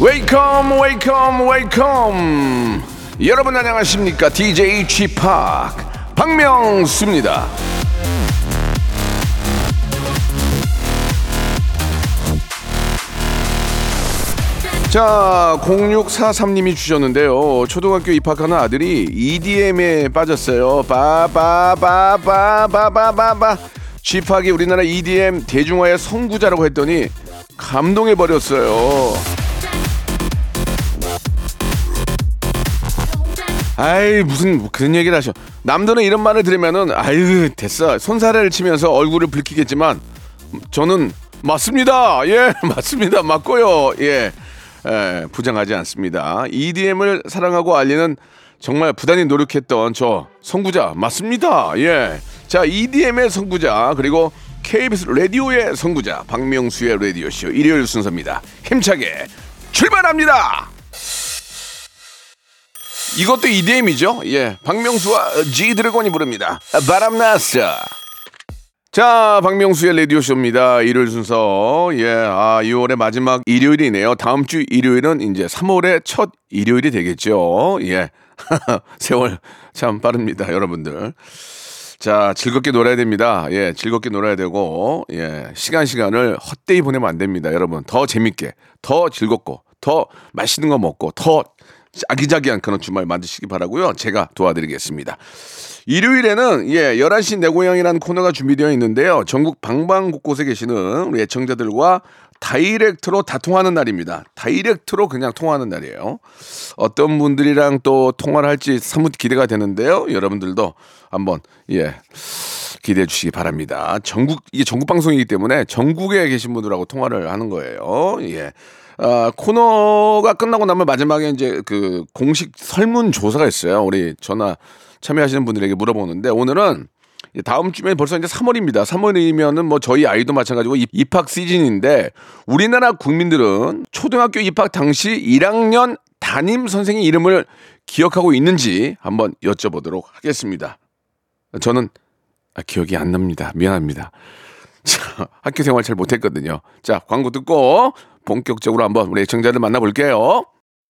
Wake up wake up wake up 여러분 안녕하십니까 DJ Chip 박명수입니다. 자, 0643님이 주셨는데요. 초등학교 입학하는 아들이 EDM에 빠졌어요. 빠바바바바바바바. 집학이 우리나라 EDM 대중화의 선구자라고 했더니 감동해 버렸어요. 아이 무슨 그런 얘기를 하셔. 남들은 이런 말을 들으면은 아유 됐어 손사래를 치면서 얼굴을 붉히겠지만 저는 맞습니다. 예 맞습니다. 맞고요. 예. 에, 부정하지 않습니다. EDM을 사랑하고 알리는 정말 부단히 노력했던 저 선구자 맞습니다. 예. 자, EDM의 선구자 그리고 KBS 라디오의 선구자 박명수의 라디오 쇼 일요일 순서입니다. 힘차게 출발합니다. 이것도 EDM이죠. 예. 박명수와 G 드래곤이 부릅니다. 바람났어. 자, 박명수의 라디오쇼입니다. 일요일 순서. 예, 아, 2월의 마지막 일요일이네요. 다음 주 일요일은 이제 3월의 첫 일요일이 되겠죠. 예. 세월 참 빠릅니다, 여러분들. 자, 즐겁게 놀아야 됩니다. 예, 즐겁게 놀아야 되고, 예, 시간, 시간을 헛되이 보내면 안 됩니다, 여러분. 더 재밌게, 더 즐겁고, 더 맛있는 거 먹고, 더 아기자기한 그런 주말 만드시기 바라고요 제가 도와드리겠습니다. 일요일에는 예, 11시 내 고향이라는 코너가 준비되어 있는데요. 전국 방방 곳곳에 계시는 우리 애청자들과 다이렉트로 다 통하는 날입니다. 다이렉트로 그냥 통하는 날이에요. 어떤 분들이랑 또 통화를 할지 사뭇 기대가 되는데요. 여러분들도 한번 예. 기대해 주시기 바랍니다. 전국 이게 전국 방송이기 때문에 전국에 계신 분들하고 통화를 하는 거예요. 예. 아, 코너가 끝나고 나면 마지막에 이제 그 공식 설문 조사가 있어요. 우리 전화 참여하시는 분들에게 물어보는데 오늘은 다음 주면 벌써 이제 3월입니다. 3월이면은 뭐 저희 아이도 마찬가지고 입- 입학 시즌인데 우리나라 국민들은 초등학교 입학 당시 1학년 담임 선생님 이름을 기억하고 있는지 한번 여쭤보도록 하겠습니다. 저는 아, 기억이 안 납니다. 미안합니다. 자, 학교 생활 잘 못했거든요. 자, 광고 듣고 본격적으로 한번 우리 애청자들 만나볼게요.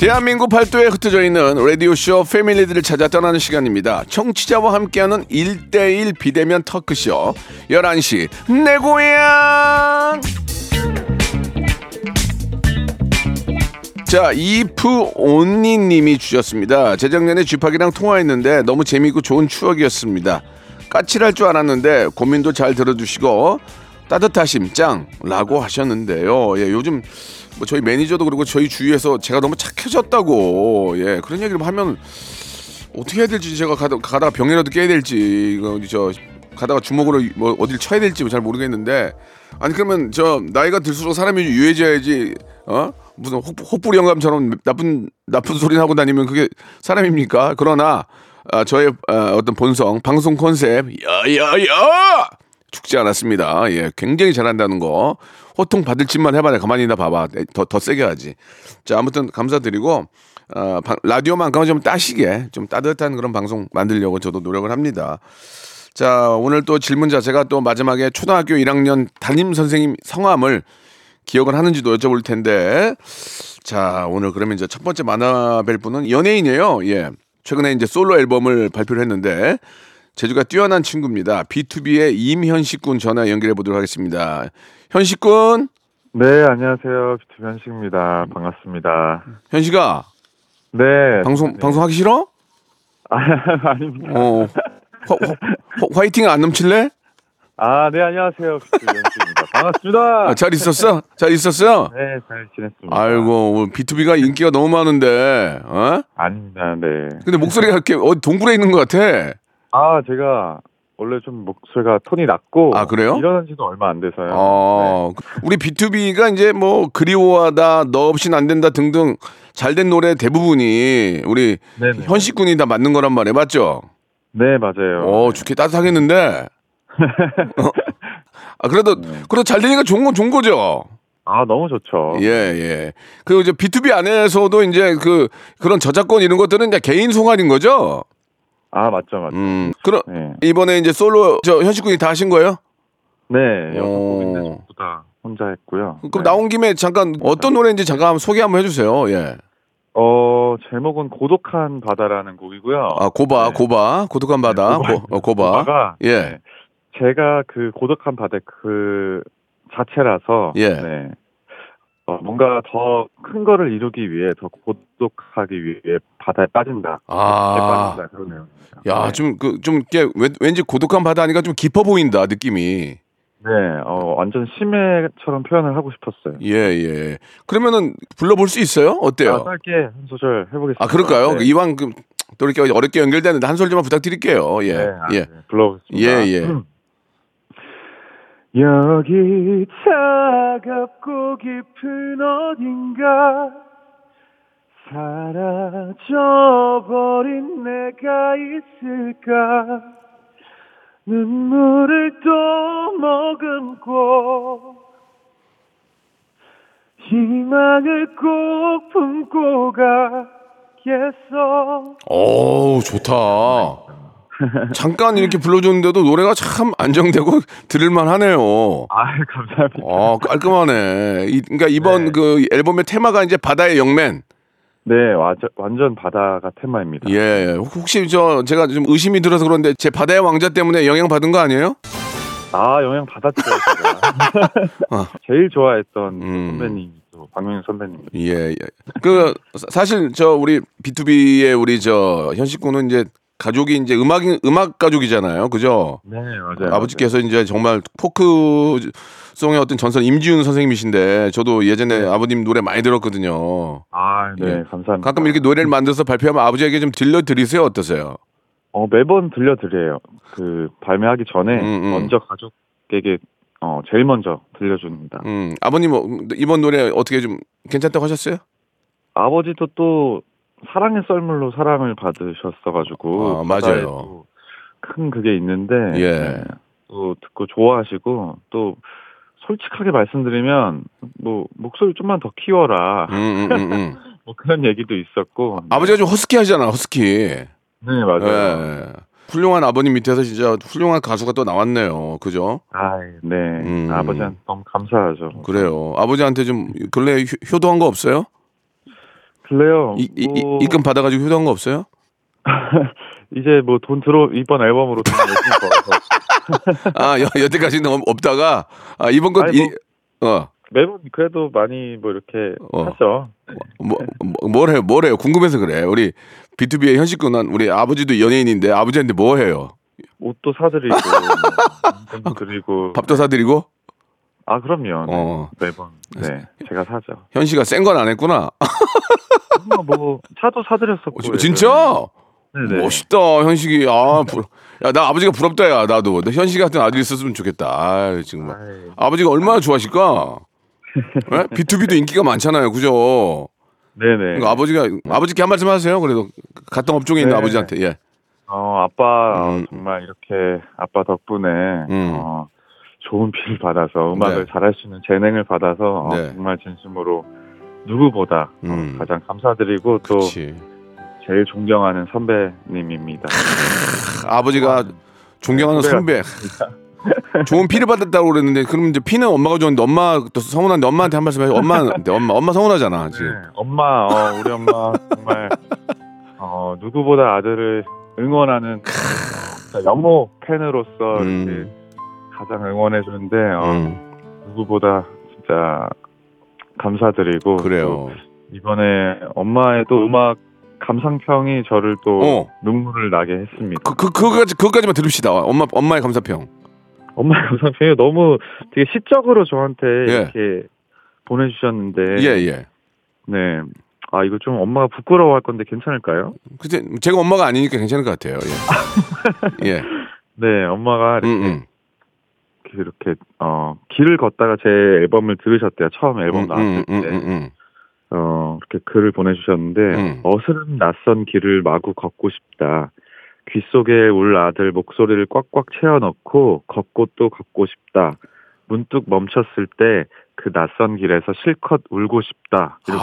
대한민국 팔도에 흩어져 있는 라디오쇼 패밀리들을 찾아 떠나는 시간입니다. 청취자와 함께하는 1대1 비대면 터크쇼 11시 내 고향 자 이프 온니 님이 주셨습니다. 재작년에 쥐팍이랑 통화했는데 너무 재미있고 좋은 추억이었습니다. 까칠할 줄 알았는데 고민도 잘 들어주시고 따뜻하심 짱 라고 하셨는데요. 예, 요즘 뭐 저희 매니저도 그렇고 저희 주위에서 제가 너무 착해졌다고 예 그런 얘기를 하면 어떻게 해야 될지 제가 가다, 가다가 병이라도 깨야 될지 이거 저 가다가 주먹으로 뭐 어딜 쳐야 될지 잘 모르겠는데 아니 그러면 저 나이가 들수록 사람이 유해져야지 어 무슨 혹, 혹부리 영감처럼 나쁜 나쁜 소리 하고 다니면 그게 사람입니까? 그러나 아, 저의 아, 어떤 본성 방송 컨셉 야야야 죽지 않았습니다. 예, 굉장히 잘한다는 거. 호통 받을 짓만 해봐. 가만히 있나 봐봐. 더, 더 세게 하지. 자, 아무튼 감사드리고, 어, 방- 라디오만큼은 좀 따시게, 좀 따뜻한 그런 방송 만들려고 저도 노력을 합니다. 자, 오늘 또 질문 자체가 또 마지막에 초등학교 1학년 담임 선생님 성함을 기억을 하는지도 여쭤볼 텐데, 자, 오늘 그러면 이제 첫 번째 만나뵐 분은 연예인이에요. 예. 최근에 이제 솔로 앨범을 발표를 했는데, 재주가 뛰어난 친구입니다. B2B의 임현식 군 전화 연결해 보도록 하겠습니다. 현식 군, 네, 안녕하세요. 비투비 현식입니다. 반갑습니다. 현식아, 네. 방송 방송 하기 싫어? 아, 아닙니다. 어, 화, 화, 화 이팅 안 넘칠래? 아, 네, 안녕하세요. 비투비 현식입니다. 반갑습니다. 아, 잘 있었어? 잘 있었어요? 네, 잘 지냈습니다. 아이고, B2B가 인기가 너무 많은데, 어? 아닙니다, 네. 근데 목소리가 이렇게 어디 동굴에 있는 것 같아. 아, 제가 원래 좀 목소리가 톤이 낮고. 아, 그래요? 일어난 지도 얼마 안 돼서요. 네. 어, 우리 B2B가 이제 뭐 그리워하다, 너 없인 안 된다 등등 잘 된 노래 대부분이 우리 네. 네네. 현식 군이 다 만든 거란 말이에요. 맞죠? 네, 맞아요. 어, 좋게 따뜻하겠는데. 어? 아, 그래도, 네. 그래도 잘 되니까 좋은 건 좋은 거죠. 아, 너무 좋죠. 예, 예. 그리고 이제 B2B 안에서도 이제 그, 그런 저작권 이런 것들은 이제 개인 송환인 거죠? 아, 맞죠, 맞죠. 음, 그럼, 네. 이번에 이제 솔로, 저, 현식 군이 다 하신 거예요? 네, 여섯 오. 곡인데 전부 다 혼자 했고요. 그럼 네. 나온 김에 잠깐 어떤 노래인지 잠깐 소개 한번 해주세요. 예. 어, 제목은 고독한 바다라는 곡이고요. 아, 고바, 네. 고바, 고독한 바다, 네, 고, 어, 고바. 고바가 예. 네. 제가 그 고독한 바다 그 자체라서 예. 네. 어, 뭔가 더 큰 거를 이루기 위해 더 고 독하기 위해 바다에 빠진다. 아. 빠진다 내용입니다. 야, 네. 좀, 그, 좀, 이렇게, 왠- 왠지 고독한 바다 하니까 좀 깊어 보인다, 느낌이. 네, 어, 완전 심해처럼 표현을 하고 싶었어요. 예, 예. 그러면은, 불러볼 수 있어요? 어때요? 아, 짧게 한 소절 해보겠습니다. 아, 그럴까요? 네. 이왕, 그, 또 이렇게 어렵게 연결되는데 한 소절만 부탁드릴게요. 예. 네, 아, 예. 네, 불러보겠습니다. 예, 예. 여기 차갑고 깊은 어딘가 사라져버린 내가 있을까 눈물을 또 머금고 희망을 꼭 품고 가겠어 오, 좋다. 잠깐 이렇게 불러줬는데도 노래가 참 안정되고 들을만 하네요. 아 감사합니다 어, 깔끔하네. 이, 그러니까 이번 네. 그 앨범의 테마가 이제 바다의 영맨. 네 완전, 완전 바다가 테마입니다 예. 혹시 저 제가 좀 의심이 들어서 그런데 제 바다의 왕자 때문에 영향 받은 거 아니에요? 아 영향 받았죠 제가 어. 제일 좋아했던 음. 선배님 또 박명수 선배님 예, 예. 그 사- 사실 저 우리 B2B의 우리 저 현식 군은 이제 가족이 이제 음악 음악 가족이잖아요. 그죠? 네 맞아요 아버지께서 이제 정말 포크송의 어떤 전설 임지훈 선생님이신데 저도 예전에 아버님 노래 많이 들었거든요. 아 네 예. 감사합니다 가끔 이렇게 노래를 만들어서 발표하면 아버지에게 좀 들려드리세요. 어떠세요? 어 매번 들려드려요 그 발매하기 전에 음, 음. 먼저 가족에게 어 제일 먼저 들려줍니다 음, 아버님 어, 이번 노래 어떻게 좀 괜찮다고 하셨어요? 아버지도 또 사랑의 썰물로 사랑을 받으셨어가지고 아, 맞아요. 또큰 그게 있는데 예. 네, 또 듣고 좋아하시고 또 솔직하게 말씀드리면 뭐 목소리 좀만 더 키워라 음, 음, 음, 음. 뭐 그런 얘기도 있었고 아버지가 좀 허스키 하잖아, 허스키. 네 맞아요 예. 훌륭한 아버님 밑에서 진짜 훌륭한 가수가 또 나왔네요. 그죠? 아이, 네. 음. 아버지한테 너무 감사하죠. 그래요. 아버지한테 좀 근래 효- 효도한 거 없어요? 그래요. 이, 이, 이- 뭐, 입금 받아가지고 효도한 거 없어요? 이제 뭐 돈 들어 이번 앨범으로 돈 열심히 벌어서 아, 여, 여태까지는 없- 없다가 아, 이번 거 이, 어, 매번 그래도 많이 뭐 이렇게 어. 하죠. 뭐, 뭐, 뭘 해요? 뭘 해요? 궁금해서 그래. 우리 B2B의 현식군은 우리 아버지도 연예인인데 아버지한테 뭐 해요? 옷도 사드리고 뭐, 드리고 밥도 사드리고? 아 그럼요. 네. 어. 매번 네 제가 사죠. 현 씨가 센 건 안 했구나. 뭐, 뭐 차도 사드렸었고. 어, 진짜? 네네. 멋있다, 현식이. 아, 부러... 야, 나 아버지가 부럽다, 야, 나도. 나 현식 같은 아들이 있었으면 좋겠다. 아 정말. 아이, 아버지가 얼마나 좋아하실까? 예? B2B도 인기가 많잖아요, 그죠? 네네. 그러니까 아버지가 아버지께 한 말씀 하세요. 그래도 같은 업종에 있는 네. 아버지한테. 예. 어 아빠 어, 음. 정말 이렇게 아빠 덕분에 음. 어, 좋은 피를 받아서 음악을 네. 잘할 수 있는 재능을 받아서 어, 네. 정말 진심으로 누구보다 어, 음. 가장 감사드리고 또 그렇지. 제일 존경하는 선배님입니다. 아버지가 존경하는 선배. 좋은 피를 받았다고 그랬는데 그럼 이제 피는 엄마가 줬는데 엄마 또 서운한데 엄마한테 한 말씀 해요. 엄마한테 엄마 엄마 서운하잖아 네, 지금. 엄마, 어, 우리 엄마 정말 어, 누구보다 아들을 응원하는 연모 팬으로서 음. 가장 응원해 주는데 어, 음, 누구보다 진짜 감사드리고 또 그래요. 이번에 엄마의 또 음악 감상평이 저를 또 어. 눈물을 나게 했습니다. 그, 그, 그거까지, 그거까지만 들읍시다. 엄마, 엄마의 감사평. 엄마의 감상 표현이 너무 되게 시적으로 저한테 예. 이렇게 보내주셨는데. 예, 예. 네. 아, 이거 좀 엄마가 부끄러워할 건데 괜찮을까요? 근데 제가 엄마가 아니니까 괜찮을 것 같아요. 예. 예. 네, 엄마가 이렇게, 음, 음. 이렇게, 어, 길을 걷다가 제 앨범을 들으셨대요. 처음 앨범 음, 나왔을 음, 음, 때. 음, 음. 어, 이렇게 글을 보내주셨는데, 음. 어스름 낯선 길을 마구 걷고 싶다. 귀 속에 울 아들 목소리를 꽉꽉 채워 넣고 걷고 또 걷고 싶다. 문득 멈췄을 때 그 낯선 길에서 실컷 울고 싶다. 이렇게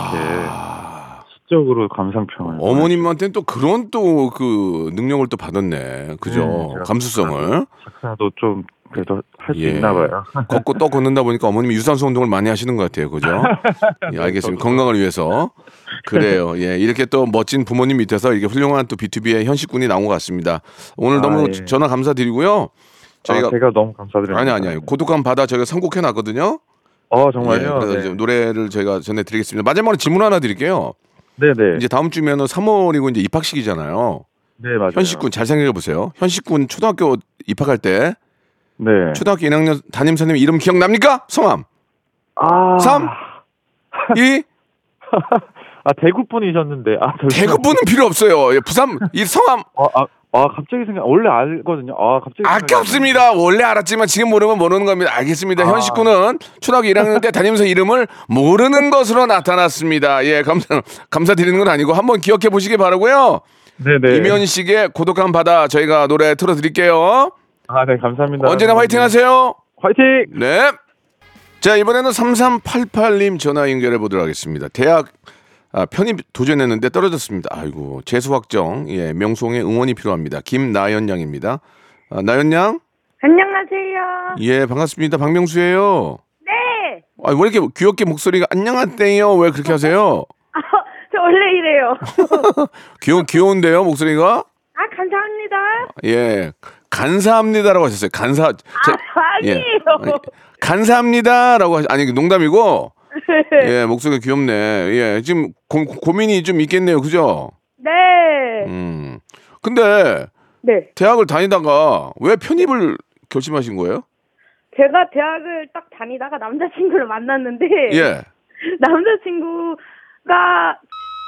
아, 시적으로 감상평을. 어머님한테는 또 그런 또 그 능력을 또 받았네. 그죠? 네, 감수성을. 작사도 좀 그래도 할수 예. 있나 봐요. 걷고 또 걷는다 보니까 어머님이 유산소 운동을 많이 하시는 것 같아요. 그죠? 예, 알겠습니다. 건강을 위해서. 그래요. 예, 이렇게 또 멋진 부모님 밑에서 이렇게 훌륭한 또 B2B의 현식군이 나온 것 같습니다. 오늘 아, 너무 예. 전화 감사드리고요. 저희가 아, 제가 너무 감사드립니다. 아니 아니 아니 고독한 바다 저희가 선곡해 놨거든요. 어 예, 정말요? 그래서 네. 노래를 저희가 전해 드리겠습니다. 마지막으로 질문 하나 드릴게요. 네 네. 이제 다음 주면은 3월이고 이제 입학식이잖아요. 네 맞아요. 현식군 잘 생각해 보세요. 현식군 초등학교 입학할 때 네. 초등학교 1학년 담임 선생님 이름 기억납니까? 성함 아. 삼? 이 아 대구 분이셨는데 아 잠시만요. 대구 분은 필요 없어요. 예, 부산 이 성함 아, 아, 아 갑자기 생각 원래 알거든요. 아 갑자기 아깝습니다. 원래 알았지만 지금 모르면 모르는 겁니다. 알겠습니다. 아. 현식 군은 초등학교 1학년 때 담임서 이름을 모르는 것으로 나타났습니다. 예, 감사 감사드리는 건 아니고 한번 기억해 보시기 바라고요. 안- 네네. 이면식의 고독한 바다 저희가 노래 틀어드릴게요. 아 네 감사합니다. 언제나 화이팅 하세요. 화이팅. 네. 자, 이번에는 3388님 전화 연결해 보도록 하겠습니다. 대학 아, 편입 도전했는데 떨어졌습니다. 아이고, 재수 확정. 예, 명송의 응원이 필요합니다. 김나연 양입니다. 아, 나연 양? 안녕하세요. 예, 반갑습니다. 박명수예요. 네. 아, 왜 이렇게 귀엽게 목소리가 안녕하세요. 왜 그렇게 하세요? 아, 저 원래 이래요. 귀여 귀여운데요, 목소리가? 아, 감사합니다. 예. 감사합니다라고 하셨어요. 감사 저- 아, 예. 아니에요. 아니, 감사합니다라고 하시 아니 농담이고 예 목소리가 귀엽네 예 지금 고, 고민이 좀 있겠네요 그죠 네. 음 근데 네. 대학을 다니다가 왜 편입을 결심하신 거예요 제가 대학을 딱 다니다가 남자친구를 만났는데 예 남자친구가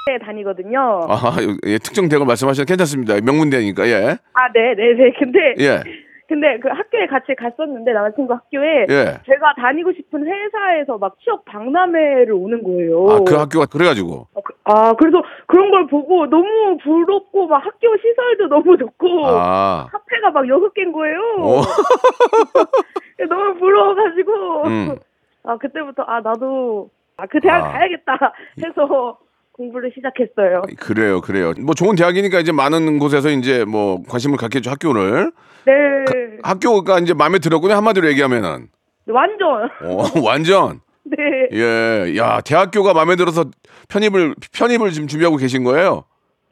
에 다니거든요. 아, 아, 예, 특정 대학을 말씀하시면 괜찮습니다 명문대니까 예 네, 네, 네. 근데 예, 근데 그 학교에 같이 갔었는데 남자친구 학교에 예. 제가 다니고 싶은 회사에서 막 취업 박람회를 오는 거예요. 아, 그 학교가 그래가지고. 어, 그- 아, 그래서 그런 걸 보고 너무 부럽고 막 학교 시설도 너무 좋고 아, 카페가 막 여섯 개인 거예요. 오, 너무 부러워가지고 음. 아 그때부터 아 나도 아 그 대학 아. 가야겠다 해서 공부를 시작했어요. 그래요, 그래요. 뭐 좋은 대학이니까 이제 많은 곳에서 이제 뭐 관심을 갖겠죠, 학교를. 네, 학교가 이제 마음에 들었군요, 한마디로 얘기하면은. 완전 어, 완전. 네. 예, 야, 대학교가 마음에 들어서 편입을, 편입을 지금 준비하고 계신 거예요?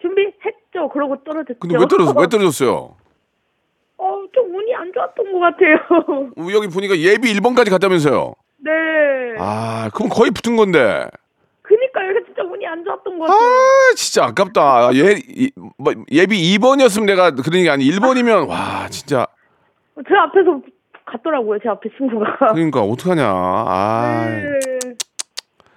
준비했죠. 그러고 떨어졌죠. 근데 왜 떨어졌, 왜 떨어졌어요? 어, 좀 운이 안 좋았던 것 같아요. 어, 여기 보니까 예비 1번까지 갔다면서요? 네. 아, 그럼 거의 붙은 건데. 그니까요. 이거 진짜 운이 안 좋았던 것 아. 진짜 아깝다. 예, 이, 뭐, 예비 2번이었으면 내가 그런 게 아니 1번이면 와, 진짜. 제 앞에서 갔더라고요. 제 앞에 친구가. 그러니까 어떡하냐. 아. 네.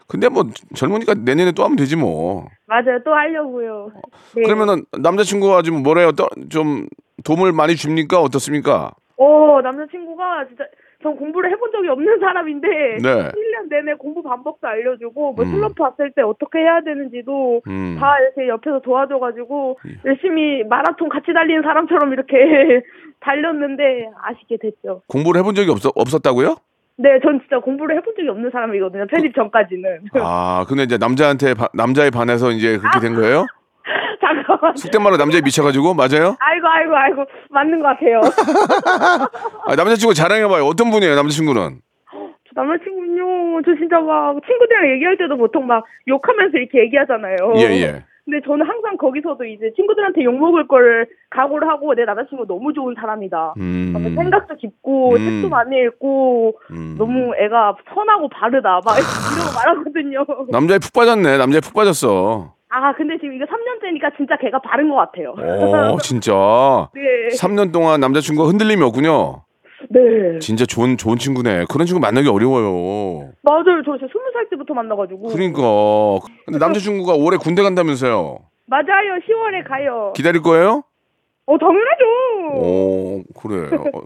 근데 뭐 젊으니까 내년에 또 하면 되지 뭐. 맞아요. 또 하려고요. 네. 그러면은 남자친구가 좀 뭐래요? 또 좀 도움을 많이 줍니까? 어떻습니까? 어, 남자친구가 진짜 전 공부를 해본 적이 없는 사람인데 네. 1년 내내 공부 반복도 알려주고 뭐 음. 슬럼프 왔을 때 어떻게 해야 되는지도 음. 예. 다 이렇게 옆에서 도와줘가지고 열심히 마라톤 같이 달리는 사람처럼 이렇게 달렸는데 아쉽게 됐죠. 공부를 해본 적이 없, 없었다고요? 네, 전 진짜 공부를 해본 적이 없는 사람이거든요. 편입 전까지는. 아, 근데 이제 남자한테 바- 남자에 반해서 이제 그렇게 된 거예요? 잠깐만. 속된 말로 남자에 미쳐가지고 맞아요? 아이고, 아이고, 아이고. 맞는 것 같아요. 아, 남자친구 자랑해봐요. 어떤 분이에요, 남자친구는? 저 남자친구는요, 저 진짜 막 친구들이랑 얘기할 때도 보통 막 욕하면서 이렇게 얘기하잖아요. 예, 예. 근데 저는 항상 거기서도 이제 친구들한테 욕먹을 걸 각오를 하고 내 남자친구 너무 좋은 사람이다. 음. 생각도 깊고 음. 책도 많이 읽고 음. 너무 애가 선하고 바르다 막 이러고 말하거든요. 남자에 푹 빠졌네. 남자에 푹 빠졌어. 아 근데 지금 이거 3년째니까 진짜 걔가 바른 것 같아요. 오, 진짜. 네. 3년 동안 남자친구가 흔들림이 없군요. 네. 진짜 좋은 좋은 친구네. 그런 친구 만나기 어려워요. 맞아요. 저 진짜 스무 살 때부터 만나가지고. 그러니까. 근데 남자친구가 올해 군대 간다면서요. 맞아요. 10월에 가요. 기다릴 거예요? 어, 당연하죠. 오, 그래. 어,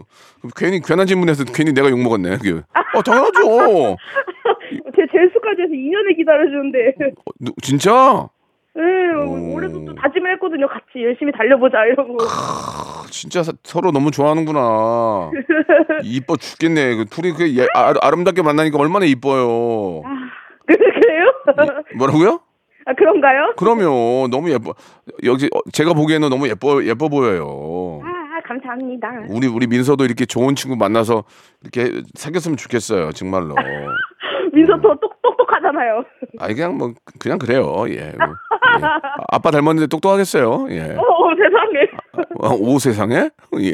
괜히 괜한 질문해서 괜히 내가 욕 먹었네. 그게. 어, 당연하죠. 제 재수까지 해서 2년을 기다려주는데. 어, 누- 진짜? 네, 오. 올해도 또 다짐을 했거든요. 같이 열심히 달려보자, 이러고. 아, 진짜 사- 서로 너무 좋아하는구나. 이뻐 죽겠네. 그 둘이 그 예, 아, 아름답게 만나니까 얼마나 이뻐요. 그래요? 뭐라고요? 아, 그런가요? 그러면 너무 예뻐. 여기 어, 제가 보기에는 너무 예뻐 예뻐 보여요. 아, 감사합니다. 우리 우리 민서도 이렇게 좋은 친구 만나서 이렇게 사귀었으면 좋겠어요. 정말로. 민서 더 똑, 똑똑하잖아요. 아니 그냥 뭐 그냥 그래요. 예. 뭐, 예. 아빠 닮았는데 똑똑하겠어요. 예. 어, 어, 세상에. 어, 오 세상에? 예.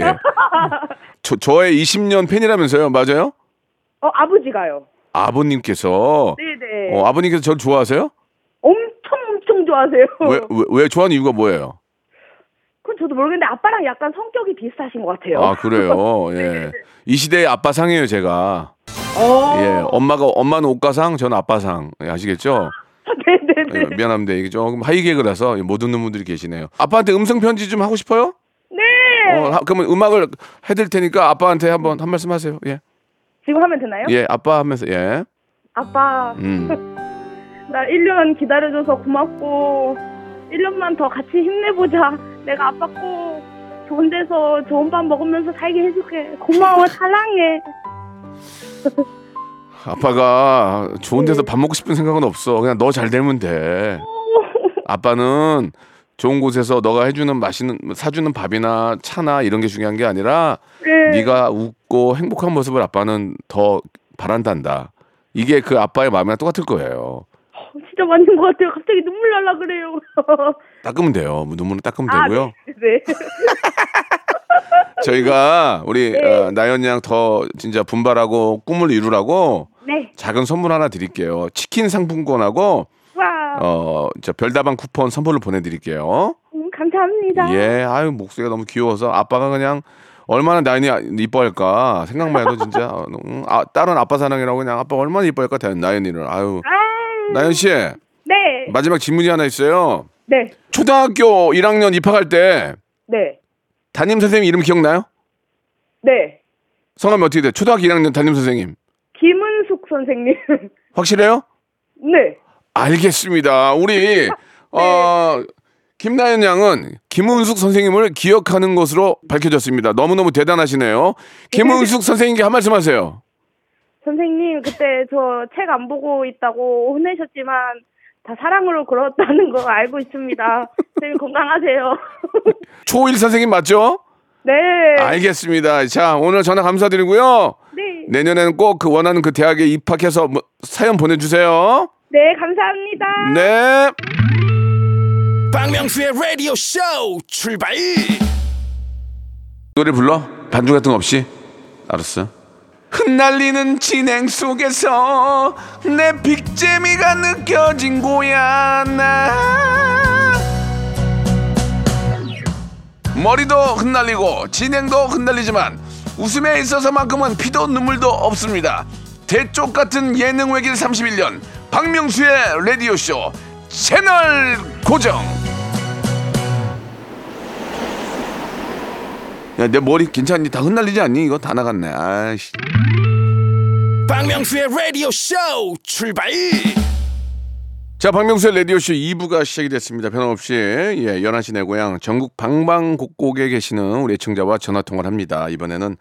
저 저의 20년 팬이라면서요. 맞아요? 어, 아버지가요. 아버님께서 네네. 어, 아버님께서 저를 좋아하세요? 엄청 엄청 좋아하세요. 왜, 왜, 왜 좋아하는 이유가 뭐예요? 그건 저도 모르겠는데 아빠랑 약간 성격이 비슷하신 것 같아요. 아 그래요. 예. 이 시대의 아빠 상이에요 제가. 어. 예. 엄마가 엄마는 옷가상, 저는 아빠상. 예, 아시겠죠? 네네네. 예, 미안합니다. 이게 조금 하이개그라서 못 듣는 분들이 계시네요. 아빠한테 음성 편지 좀 하고 싶어요? 네. 어, 하- 그러면 음악을 해드릴 테니까 아빠한테 한번 한 말씀 하세요. 예. 지금 하면 되나요? 예, 아빠 하면서 예. 아빠, 음. 나 1년 기다려줘서 고맙고 1년만 더 같이 힘내보자. 내가 아빠 꼭 좋은 데서 좋은 밥 먹으면서 살게 해줄게. 고마워, 사랑해. 아빠가 좋은 네. 데서 밥 먹고 싶은 생각은 없어. 그냥 너 잘 되면 돼. 아빠는 좋은 곳에서 너가 해주는 맛있는 사주는 밥이나 차나 이런 게 중요한 게 아니라 네. 네가 웃고 행복한 모습을 아빠는 더 바란단다. 이게 그 아빠의 마음이랑 똑같을 거예요. 진짜 맞는 것 같아요. 갑자기 눈물 날라 그래요. 닦으면 돼요. 뭐 눈물은 닦으면 아, 되고요. 네. 네. 저희가 우리 네. 어, 나연 양 더 진짜 분발하고 꿈을 이루라고 네. 작은 선물 하나 드릴게요. 치킨 상품권하고 와. 어, 저 별다방 쿠폰 선물로 보내드릴게요. 음, 감사합니다. 예, 아유 목소리가 너무 귀여워서 아빠가 그냥 얼마나 나연이 이뻐할까 생각만 해도 진짜 어, 음, 아, 다른 아빠 사랑이라고 그냥 아빠 가 얼마나 이뻐할까 대 나연이를 아유 아, 나연 씨 네. 마지막 질문이 하나 있어요. 네. 초등학교 1학년 입학할 때 네. 담임 선생님 이름 기억나요? 네. 성함이 어떻게 돼? 초등학교 1학년 담임 선생님 선생님. 확실해요? 네. 알겠습니다. 우리 어, 김나연 양은 김은숙 선생님을 기억하는 것으로 밝혀졌습니다. 너무너무 대단하시네요. 김은숙 선생님께 한 말씀 하세요. 선생님, 그때 저 책 안 보고 있다고 혼내셨지만 다 사랑으로 그렇다는 거 알고 있습니다. 선생님 건강하세요. 초일 선생님 맞죠? 네. 알겠습니다. 자, 오늘 전화 감사드리고요. 네. 내년에는 꼭 그 원하는 그 대학에 입학해서 뭐 사연 보내주세요. 네, 감사합니다. 네. 박명수의 라디오 쇼 출발 노래 불러? 반주 같은 거 없이? 알았어. 흩날리는 진행 속에서 내 빅재미가 느껴진 거야 나 머리도 흩날리고 진행도 흩날리지만 웃음에 있어서만큼은 피도 눈물도 없습니다 대쪽 같은 예능 외길 31년 박명수의 라디오 쇼 채널 고정 야, 내 머리 괜찮니? 다 흩날리지 않니? 이거 다 나갔네. 아이씨. 박명수의 라디오 쇼 출발 자, 박명수의 라디오쇼 2부가 시작이 됐습니다. 변함없이, 예, 11시 내 고향, 전국 방방곡곡에 계시는 우리 애청자와 전화통화를 합니다. 이번에는,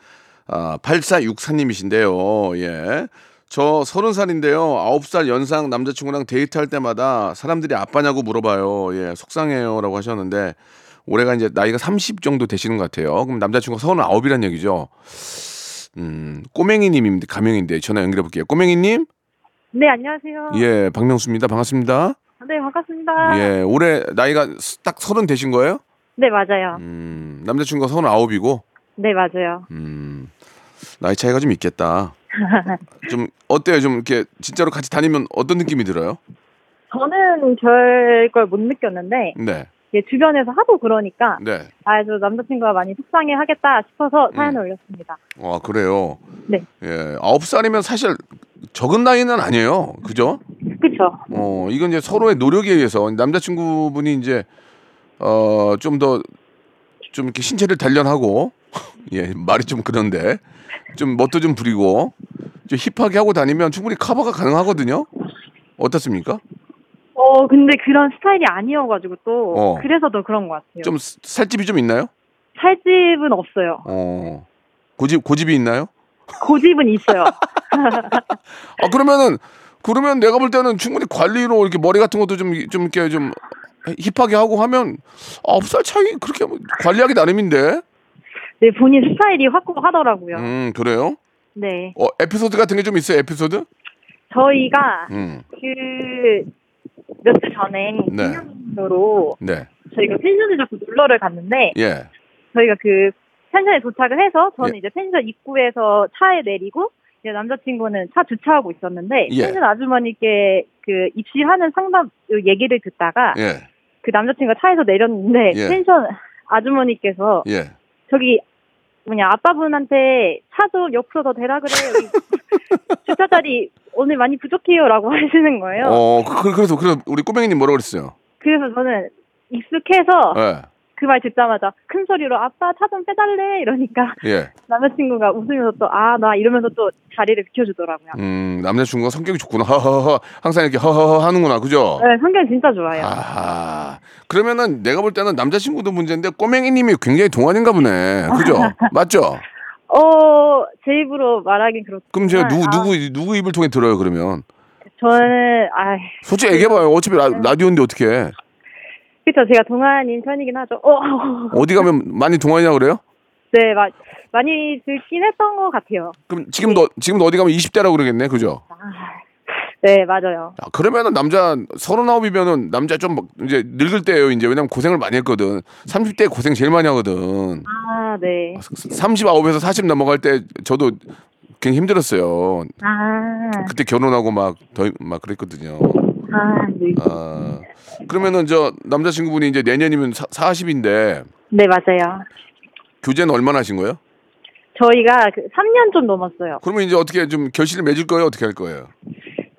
아, 8464님이신데요. 예. 저 30살인데요. 9살 연상 남자친구랑 데이트할 때마다 사람들이 아빠냐고 물어봐요. 예, 속상해요. 라고 하셨는데, 올해가 이제 나이가 30 정도 되시는 것 같아요. 그럼 남자친구가 39이란 얘기죠. 음, 꼬맹이님입니다. 가명인데 전화 연결해 볼게요. 꼬맹이님? 네, 안녕하세요. 예, 박명수입니다. 반갑습니다. 네, 반갑습니다. 예, 올해 나이가 딱 서른 되신 거예요? 네, 맞아요. 음, 남자친구가 서른 아홉이고, 네, 맞아요. 음, 나이 차이가 좀 있겠다. 좀 어때요? 좀 이렇게 진짜로 같이 다니면 어떤 느낌이 들어요? 저는 별 걸 못 느꼈는데 네. 예, 주변에서 하도 그러니까 네. 아, 저 남자친구가 많이 속상해 하겠다 싶어서 사연을 음. 올렸습니다. 아, 그래요. 네. 예. 아홉 살이면 사실 적은 나이는 아니에요. 그죠? 그쵸? 어, 이건 이제 서로의 노력에 의해서 남자친구분이 이제 어, 좀 더 좀 이렇게 신체를 단련하고 예, 말이 좀 그런데 좀 멋도 좀 부리고 좀 힙하게 하고 다니면 충분히 커버가 가능하거든요. 어떻습니까? 어, 근데 그런 스타일이 아니어가지고 또 어. 그래서 더 그런 것 같아요. 좀 스- 살집이 좀 있나요? 살집은 없어요. 어. 고집 고집이 있나요? 고집은 있어요. 아 그러면은 그러면 내가 볼 때는 충분히 관리로 이렇게 머리 같은 것도 좀 좀 이렇게 좀 힙하게 하고 하면 아홉 살 차이 그렇게 뭐 관리하기 나름인데. 네, 본인 스타일이 확고하더라고요. 음 그래요? 네. 어 에피소드 같은 게 좀 있어요 에피소드? 저희가 음 그 몇주 전에 네. 기념으로 네. 저희가 펜션을 잡고 놀러를 갔는데 예. 저희가 그 펜션에 도착을 해서 저는 예. 이제 펜션 입구에서 차에 내리고 이제 남자친구는 차 주차하고 있었는데 예. 펜션 아주머니께 그 입실하는 상담 얘기를 듣다가 예. 그 남자친구가 차에서 내렸는데 예. 펜션 아주머니께서 예. 저기 뭐냐 아빠분한테 차 좀 옆으로 더 대라 그래요. 이 주차 자리 오늘 많이 부족해요라고 하시는 거예요. 어 그, 그래서 그래서 우리 꼬맹이님 뭐라 그랬어요? 그래서 저는 익숙해서 예. 그 말 듣자마자 큰 소리로 아빠 차 좀 빼달래 이러니까 예. 남자친구가 웃으면서 또 아 나 이러면서 또 자리를 비켜주더라고요. 음 남자친구가 성격이 좋구나. 허허허 항상 이렇게 허허허 하는구나. 그죠? 네, 성격 진짜 좋아요. 아하. 그러면은 내가 볼 때는 남자친구도 문제인데 꼬맹이님이 굉장히 동안인가 보네. 그죠? 맞죠? 어, 제 입으로 말하긴 그렇지만 그럼 제가 누구 아, 누구 누구 입을 통해 들어요 그러면? 저는 아 솔직히 얘기해봐요. 어차피 라, 라디오인데 어떻게? 그쵸 제가 동안인 편이긴 하죠. 어, 어디 가면 많이 동안이냐 그래요? 네, 마, 많이 듣긴 했던 것 같아요. 그럼 지금도 지금도 어디 가면 20대라고 그러겠네. 그죠? 네, 맞아요. 아, 그러면은 남자 서른아홉이면은 남자 좀 막 이제 늙을 때예요. 이제 왜냐면 고생을 많이 했거든. 30대 고생 제일 많이 하거든. 아, 네. 39에서 40 넘어갈 때 저도 굉장히 힘들었어요. 아, 그때 결혼하고 막 더 막 그랬거든요. 아, 네. 아 그러면은 저 남자친구분이 이제 내년이면 사, 40인데 네, 맞아요. 교제는 얼마나 하신 거예요? 저희가 그 3년 좀 넘었어요. 그러면 이제 어떻게 좀 결실을 맺을 거예요? 어떻게 할 거예요?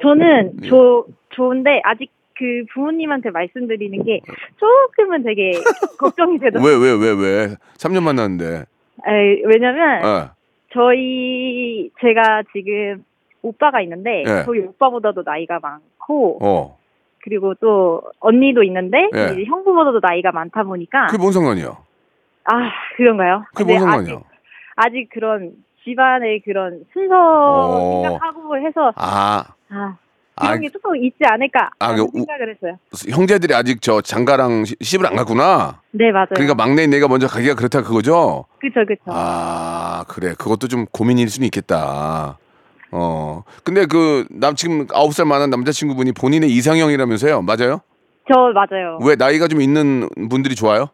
저는 예. 조, 좋은데 아직 그 부모님한테 말씀드리는 게 조금은 되게 걱정이 되더라고요. 왜 왜 왜 왜, 3년 만났는데. 에이, 왜냐면 어. 저희 제가 지금 오빠가 있는데 예. 저희 오빠보다도 나이가 많고 어. 그리고 또 언니도 있는데 예. 이제 형부보다도 나이가 많다 보니까 그게 뭔 상관이야? 아 그런가요? 그게 뭔 상관이야? 아직 아직 그런 집안의 그런 순서 어. 생각하고 해서 아, 아 아, 이런 게 조금 있지 않을까 아, 그 우- 생각을 했어요. 형제들이 아직 저 장가랑 시- 시집을 안 갔구나. 네 맞아요. 그러니까 막내인 내가 먼저 가기가 그렇다 그거죠? 그쵸 그쵸. 아, 그래. 그것도 좀 고민일 수는 있겠다. 어. 근데 그, 남, 지금 아홉 살 많은 남자친구분이 본인의 이상형이라면서요? 맞아요? 저 맞아요. 왜 나이가 좀 있는 분들이 좋아요?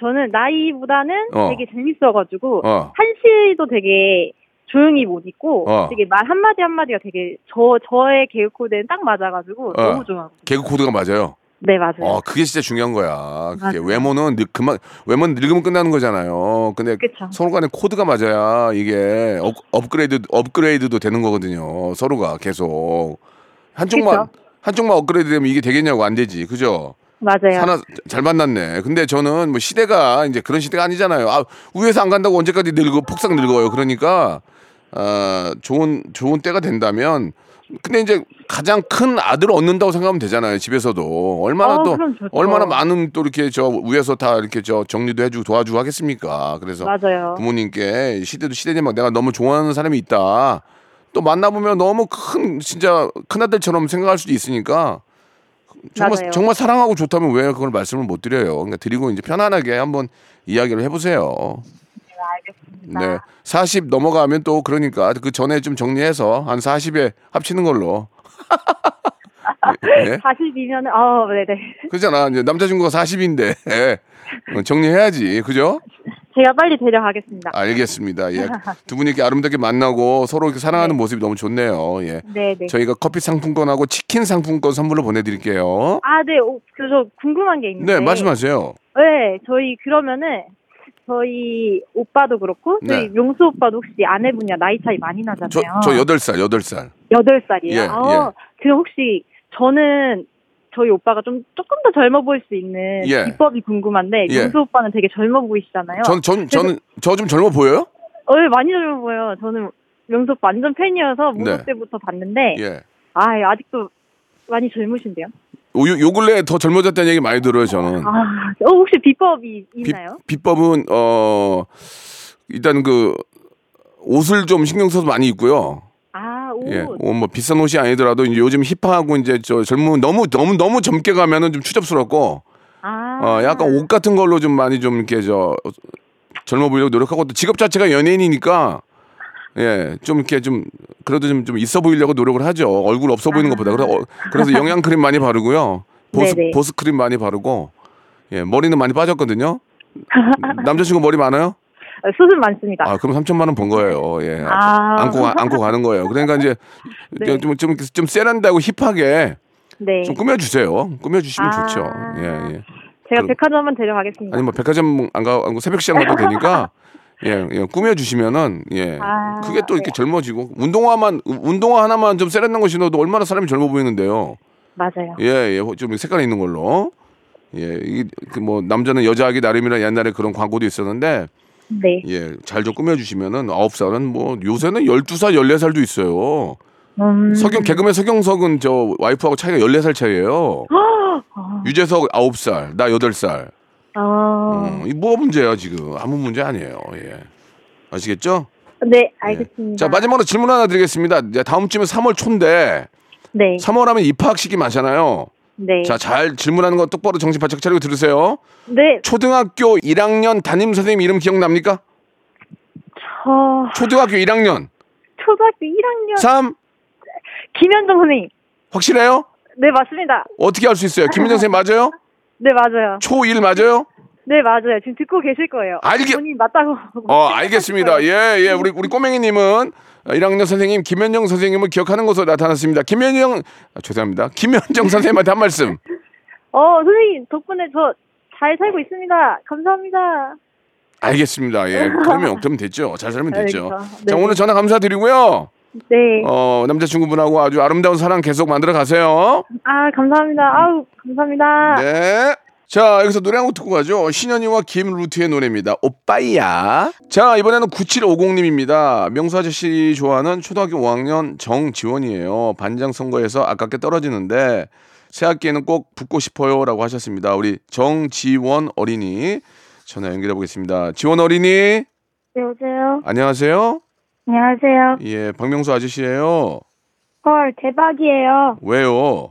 저는 나이보다는 어. 되게 재밌어가지고 어. 한시도 되게 조용히 못 있고 어. 되게 말 한마디 한마디가 되게 저 저의 개그 코드에 딱 맞아가지고 어. 너무 좋아하고 개그 코드가 맞아요. 네 맞아요 어, 그게 진짜 중요한 거야. 그게 맞아요. 외모는 늙, 그만, 외모는 늙으면 끝나는 거잖아요. 근데 그쵸. 서로 간에 코드가 맞아야 이게 업, 업그레이드, 업그레이드도 되는 거거든요. 서로가 계속. 한쪽만, 그쵸. 한쪽만 업그레이드 되면 이게 되겠냐고 안 되지. 그죠? 맞아요 하나 잘 만났네. 근데 저는 뭐 시대가 이제 그런 시대가 아니잖아요. 아, 위에서 안 간다고 언제까지 늙어 폭삭 늙어요. 그러니까 아, 좋은 좋은 때가 된다면 근데 이제 가장 큰 아들을 얻는다고 생각하면 되잖아요. 집에서도 얼마나 어, 또. 얼마나 많은 또 이렇게 저 위에서 다 이렇게 저 정리도 해주고 도와주고 하겠습니까? 그래서 맞아요 부모님께 시대도 시대지만 내가 너무 좋아하는 사람이 있다. 또 만나보면 너무 큰 진짜 큰 아들처럼 생각할 수도 있으니까 정말 맞아요. 정말 사랑하고 좋다면 왜 그걸 말씀을 못 드려요? 그러니까 드리고 이제 편안하게 한번 이야기를 해보세요. 알겠습니다 네, 40 넘어가면 또 그러니까 그 전에 좀 정리해서 한 40에 합치는 걸로. 예? 40이면 어 네네 그잖아. 이제 남자친구가 40인데 정리해야지, 그죠? 제가 빨리 데려가겠습니다. 알겠습니다. 예. 두 분이 이렇게 아름답게 만나고 서로 이렇게 사랑하는 모습이 너무 좋네요. 예. 네, 네. 저희가 커피 상품권하고 치킨 상품권 선물로 보내드릴게요. 아, 네. 오, 그, 저 궁금한 게 있는데. 네, 말씀하세요. 네, 저희 그러면은 저희 오빠도 그렇고 네. 저희 명수 오빠도 혹시 아내분이랑 나이 차이 많이 저, 나잖아요. 저 여덟 살 여덟 살 여덟 살이에요. 예, 아, 그럼 혹시 저는 저희 오빠가 좀 조금 더 젊어 보일 수 있는 예. 비법이 궁금한데 예. 명수 오빠는 되게 젊어 보이시잖아요. 전, 전, 저는, 저 좀 젊어 보여요? 어, 예, 많이 젊어 보여요. 저는 명수 오빠 완전 팬이어서 무도 네. 때부터 봤는데 예. 아 아직도 많이 젊으신데요? 요, 요 근래 더 젊어졌다는 얘기 많이 들어요, 저는. 아, 어, 혹시 비법이 비, 있나요? 비법은, 어, 일단 그, 옷을 좀 신경 써서 많이 입고요. 아, 옷. 예. 어, 뭐 비싼 옷이 아니더라도 요즘 힙하고 이제 저 젊은, 너무, 너무, 너무 젊게 가면은 좀 추접스럽고, 아, 어, 약간 옷 같은 걸로 좀 많이 좀 이렇게 저, 젊어 보이려고 노력하고 또 직업 자체가 연예인이니까, 예, 좀 이렇게 좀, 그래도 좀, 좀 있어 보이려고 노력을 하죠. 얼굴 없어 보이는 것보다. 그래서, 어, 그래서 영양 크림 많이 바르고요. 보스, 네네. 보스 크림 많이 바르고, 예, 머리는 많이 빠졌거든요. 남자친구 머리 많아요? 어, 수술 많습니다. 아, 그럼 3천만 원 번 거예요. 예. 아. 안고, 가- 안고 가는 거예요. 그러니까 이제 네. 좀, 좀, 좀 세련되고 힙하게 네. 좀 꾸며주세요. 꾸며주시면 아. 좋죠. 예, 예. 제가 그- 백화점 한번 데려가겠습니다. 아니 뭐 백화점 안 가, 고 새벽 시장 가도 되니까 예, 예 꾸며주시면은 예, 아, 그게 또 이렇게 네. 젊어지고 운동화만 운동화 하나만 좀 세련된 거 신어도 얼마나 사람이 젊어 보이는데요. 맞아요. 예, 예, 좀 색깔 있는 걸로. 예, 이뭐 남자는 여자하기 나름이라 옛날에 그런 광고도 있었는데 네. 예, 잘 좀 꾸며주시면은 아홉 살은 뭐 요새는 열두 살 열네 살도 있어요. 음. 석영 개그맨 석영석은 저 와이프하고 차이가 열네 살 차이예요. 아, 유재석 아홉 살, 나 여덟 살. 아, 음, 이뭐 문제야 지금 아무 문제 아니에요. 예. 아시겠죠? 네, 알겠습니다. 자 마지막으로 질문 하나 드리겠습니다. 이제 다음 주면 3월 초인데 네, 3월 하면 입학식이 많잖아요. 네, 자 잘 질문하는 거 똑바로 정신 바짝 차리고 들으세요. 네. 초등학교 1학년 담임 선생님 이름 기억납니까? 저 초등학교 1학년 초등학교 1학년 3 김현정 선생님. 확실해요? 네, 맞습니다. 어떻게 알 수 있어요? 김민정 선생님 맞아요? 네, 맞아요. 초1 맞아요? 네, 맞아요. 지금 듣고 계실 거예요. 알게- 본인 맞다고. 어, 알겠습니다. 예, 예. 우리, 우리 꼬맹이 님은 1학년 선생님 김현정 선생님을 기억하는 것으로 나타났습니다. 김현정, 아, 죄송합니다. 김현정 선생님한테 한 말씀. 어, 선생님 덕분에 저 잘 살고 있습니다. 감사합니다. 알겠습니다. 예. 그러면, 그러면 됐죠. 잘 살면 됐죠. 알겠어. 자, 네. 오늘 전화 감사드리고요. 네. 어, 남자친구분하고 아주 아름다운 사랑 계속 만들어 가세요. 아, 감사합니다. 아우, 감사합니다. 네. 자, 여기서 노래 한 곡 듣고 가죠. 신현이와 김루트의 노래입니다. 오빠야. 자, 이번에는 9750님입니다. 명수 아저씨 좋아하는 초등학교 5학년 정지원이에요. 반장 선거에서 아깝게 떨어지는데 새 학기에는 꼭 붙고 싶어요 라고 하셨습니다. 우리 정지원 어린이 전화 연결해 보겠습니다. 지원 어린이 여보세요? 안녕하세요. 안녕하세요. 예, 박명수 아저씨예요. 헐, 대박이에요. 왜요?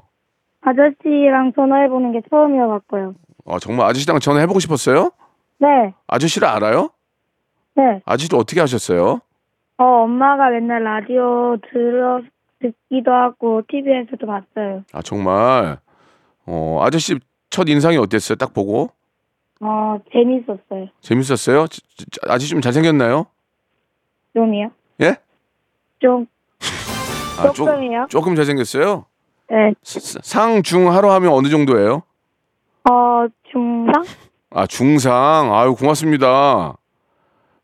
아저씨랑 전화해보는 게 처음이어 갖고요. 아, 정말 아저씨랑 전화해 보고 싶었어요? 네, 아저씨를 알아요? 네. 아저씨도 어떻게 하셨어요? 어, 엄마가 맨날 라디오 들어, 듣기도 하고, TV에서도 봤어요. 아 정말 어 아저씨 첫 인상이 어땠어요? 딱 보고 어, 재밌었어요. 재밌었어요? 지- 지- 아저씨 좀 잘생겼나요? 좀이요? 예? 좀, 아, 조- 조금이요? 조금 잘생겼어요. 네. 상 중 하로 하면 어느 정도예요? 어, 중상? 아 중상. 아유 고맙습니다.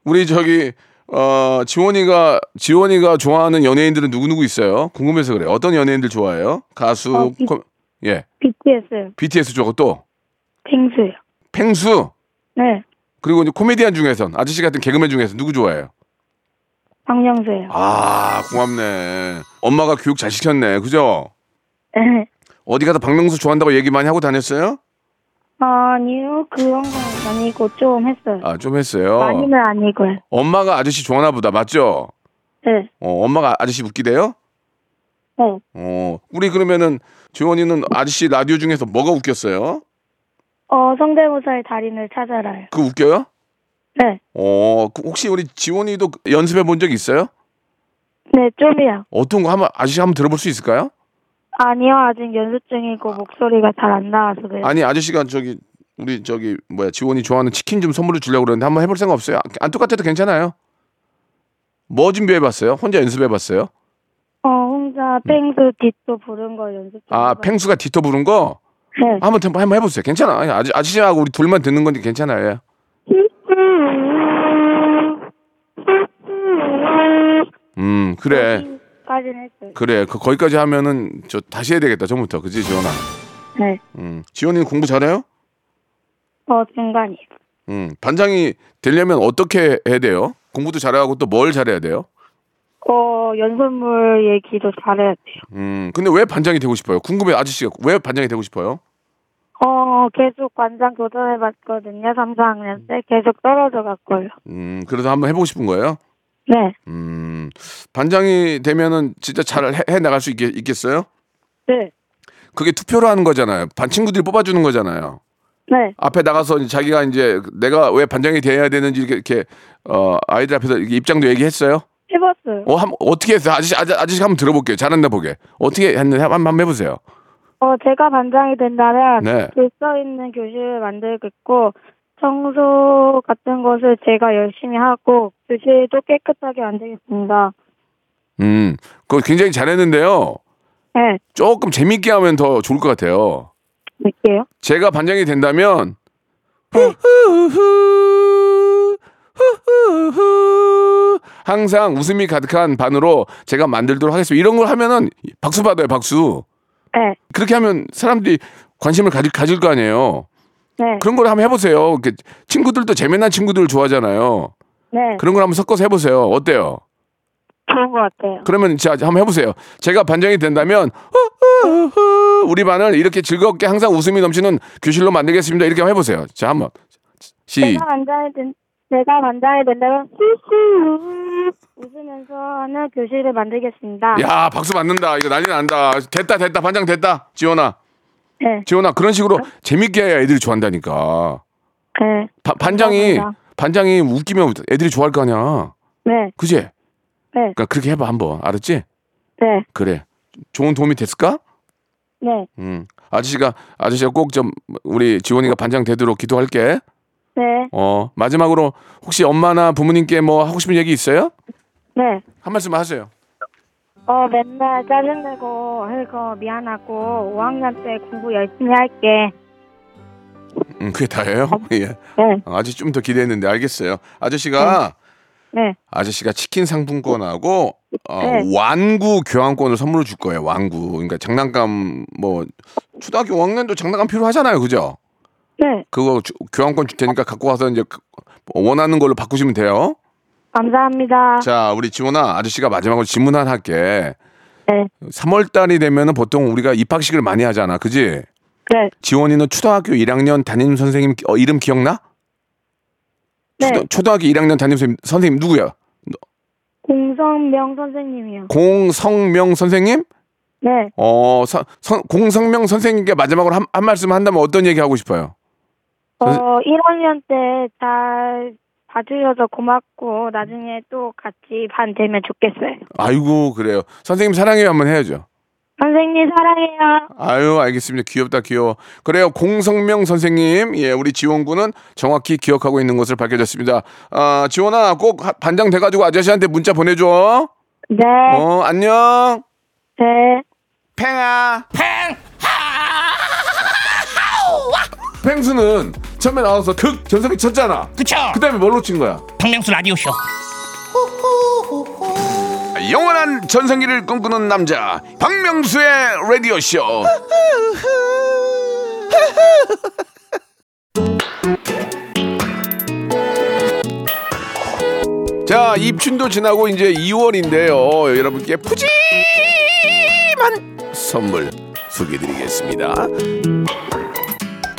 우리 저기 어 지원이가 지원이가 좋아하는 연예인들은 누구 누구 있어요? 궁금해서 그래. 요 어떤 연예인들 좋아해요? 가수, 어, 비- 코- 예, BTS요. BTS 좋아하고 또 펭수요. 펭수 네. 그리고 이제 코미디언 중에선 아저씨 같은 개그맨 중에서 누구 좋아해요? 박명수요. 아, 고맙네. 엄마가 교육 잘 시켰네. 그죠? 네. 어디 가서 박명수 좋아한다고 얘기 많이 하고 다녔어요? 아니요, 그런 건 아니고 좀 했어요. 아, 좀 했어요. 많이는 아니고요. 엄마가 아저씨 좋아하나 보다. 맞죠? 네. 어, 엄마가 아저씨 웃기대요? 네. 어, 우리 그러면은 지원이는 아저씨 라디오 중에서 뭐가 웃겼어요? 어, 성대모사의 달인을 찾아라요. 그 웃겨요? 네. 어, 그 혹시 우리 지원이도 연습해 본 적 있어요? 네, 좀이요. 어떤 거 한번 아저씨 한번 들어볼 수 있을까요? 아니요, 아직 연습 중이고 목소리가 잘 안 나와서 그래요. 아니, 아저씨가 저기 우리 저기 뭐야 지원이 좋아하는 치킨 좀 선물로 주려고 그러는데 한번 해볼 생각 없어요? 안 똑같아도 괜찮아요. 뭐 준비해봤어요? 혼자 연습해봤어요? 어, 혼자 펭수 뒷도 부른 거 연습. 아 펭수가 디토 부른 거 네. 한번 한번 해보세요. 괜찮아. 아니, 아저, 아저씨하고 우리 둘만 듣는 건데 괜찮아요. 예. 음 그래 까지는 했어요. 그래 그 거기까지 하면은 저 다시 해야 되겠다 처음부터 그지 지원아. 네. 음 지원이는 공부 잘해요? 어, 중간이요. 음 반장이 되려면 어떻게 해야 돼요? 공부도 잘하고 또 뭘 잘해야 돼요? 어, 연습물 얘기도 잘해야 돼요. 음 근데 왜 반장이 되고 싶어요? 궁금해 아저씨가 왜 반장이 되고 싶어요? 어, 계속 관장 도전해봤거든요. 3, 4학년 때. 계속 떨어져 갔고요. 음 그래서 한번 해보고 싶은 거예요? 네. 음 반장이 되면은 진짜 잘해 나갈 수 있겠, 있겠어요? 네. 그게 투표로 하는 거잖아요. 반 친구들이 뽑아주는 거잖아요. 네. 앞에 나가서 자기가 이제 내가 왜 반장이 돼야 되는지 이렇게, 이렇게 어 아이들 앞에서 이렇게 입장도 얘기했어요. 해봤어요. 어, 한, 어떻게 했어요? 아저씨, 아저, 아저씨 한번 들어볼게요. 잘한다 보게. 어떻게 했는지 한번, 한번 해보세요. 어, 제가 반장이 된다면 네. 질서 있는 교실을 만들겠고 청소 같은 것을 제가 열심히 하고 교실도 깨끗하게 만들겠습니다. 음, 그거 굉장히 잘했는데요. 네. 조금 재밌게 하면 더 좋을 것 같아요. 몇개요? 제가 반장이 된다면 후후후 후후후 항상 웃음이 가득한 반으로 제가 만들도록 하겠습니다. 이런 걸 하면은 박수 받아요, 박수. 네. 그렇게 하면 사람들이 관심을 가질, 가질 거 아니에요. 네. 그런 걸 한번 해보세요. 이렇게 친구들도 재미난 친구들을 좋아하잖아요. 네. 그런 걸 한번 섞어서 해보세요. 어때요? 좋은 것 같아요. 그러면 자 한번 해보세요. 제가 반장이 된다면 우리 반을 이렇게 즐겁게 항상 웃음이 넘치는 교실로 만들겠습니다. 이렇게 한번 해보세요. 자 한번 시 제가 반장이 된 제가 반장이 된다면 히히 웃으면서 하는 교실을 만들겠습니다. 야 박수 받는다. 이거 난리 난다. 됐다 됐다 반장 됐다. 지원아 네. 지원아 그런 식으로 재밌게 해야 애들이 좋아한다니까. 네. 바- 반장이 감사합니다. 반장이 웃기면 애들이 좋아할 거 아니야. 네. 그지? 네. 그러니까 그렇게 해봐 한번 알았지? 네. 그래. 좋은 도움이 됐을까? 네. 음. 아저씨가 아저씨가 꼭 좀 우리 지원이가 반장 되도록 기도할게. 네. 어 마지막으로 혹시 엄마나 부모님께 뭐 하고 싶은 얘기 있어요? 네. 한 말씀 하세요. 어, 맨날 짜증내고 해서 미안하고 5학년 때 공부 열심히 할게. 음 그게 다예요? 예. 네. 아저씨 좀더 기대했는데 알겠어요. 아저씨가 네. 아저씨가 치킨 상품권하고 어, 네. 완구 교환권을 선물로 줄 거예요. 완구. 그러니까 장난감 뭐 초등학교 5학년도 장난감 필요하잖아요. 그죠? 네. 그거 주- 교환권 줄 테니까 갖고 와서 이제 그- 원하는 걸로 바꾸시면 돼요. 감사합니다. 자, 우리 지원아 아저씨가 마지막으로 질문 하나 할게. 네. 3월 달이 되면은 보통 우리가 입학식을 많이 하잖아. 그지? 네. 지원이는 초등학교 1학년 담임 선생님 어, 이름 기억나? 네. 초등, 초등학교 1학년 담임 선생님, 선생님 누구야? 공성명 선생님이요. 공성명 선생님? 네. 어, 선, 선- 공성명 선생님께 마지막으로 한, 한 말씀 한다면 어떤 얘기 하고 싶어요? 어, 1학년 때 잘 봐주셔서 고맙고 나중에 또 같이 반 되면 좋겠어요. 아이고 그래요. 선생님 사랑해요 한번 해야죠. 선생님 사랑해요. 아유 알겠습니다. 귀엽다 귀여워. 그래요 공성명 선생님 예 우리 지원군은 정확히 기억하고 있는 것을 밝혀졌습니다. 아 지원아 꼭 하- 반장 돼가지고 아저씨한테 문자 보내줘. 네. 어 안녕. 네. 팽아. 팽. 팽수는 처음에 나와서 극 전성기 쳤잖아. 그쵸 그다음에 뭘로 친 거야? 박명수 라디오 쇼 영원한 전성기를 꿈꾸는 남자 박명수의 라디오 쇼. 자 입춘도 지나고 이제 2월인데요. 여러분께 푸짐한 선물 소개드리겠습니다.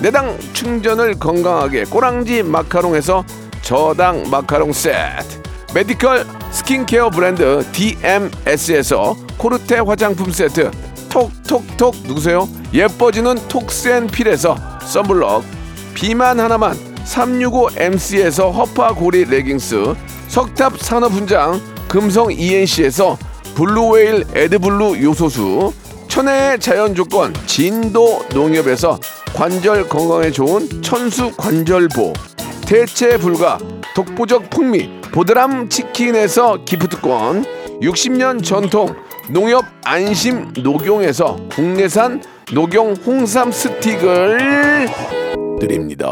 내당 충전을 건강하게 꼬랑지 마카롱에서 저당 마카롱 세트, 메디컬 스킨케어 브랜드 DMS에서 코르테 화장품 세트, 톡톡톡. 누구세요? 예뻐지는 톡스앤필에서 썬블럭, 비만 하나만 365MC에서 허파고리 레깅스, 석탑 산업훈장 금성 E&C에서 블루웨일 에드블루 요소수, 천혜의 자연조건 진도 농협에서 관절 건강에 좋은 천수 관절보, 대체 불가 독보적 풍미 보드람 치킨에서 기프트권 60년 전통 농협 안심 녹용에서 국내산 녹용 홍삼 스틱을 드립니다.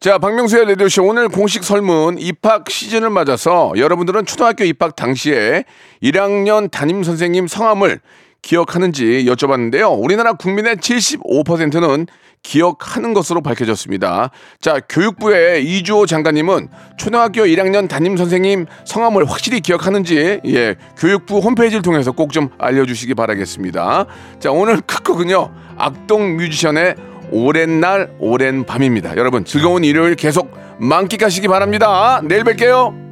자, 박명수의 라디오쇼 오늘 공식 설문 입학 시즌을 맞아서 여러분들은 초등학교 입학 당시에 1학년 담임 선생님 성함을 기억하는지 여쭤봤는데요. 우리나라 국민의 75%는 기억하는 것으로 밝혀졌습니다. 자, 교육부의 이주호 장관님은 초등학교 1학년 담임 선생님 성함을 확실히 기억하는지 예, 교육부 홈페이지를 통해서 꼭 좀 알려주시기 바라겠습니다. 자, 오늘 끝곡은요. 악동 뮤지션의 오랜 날 오랜 밤입니다. 여러분 즐거운 일요일 계속 만끽하시기 바랍니다. 내일 뵐게요.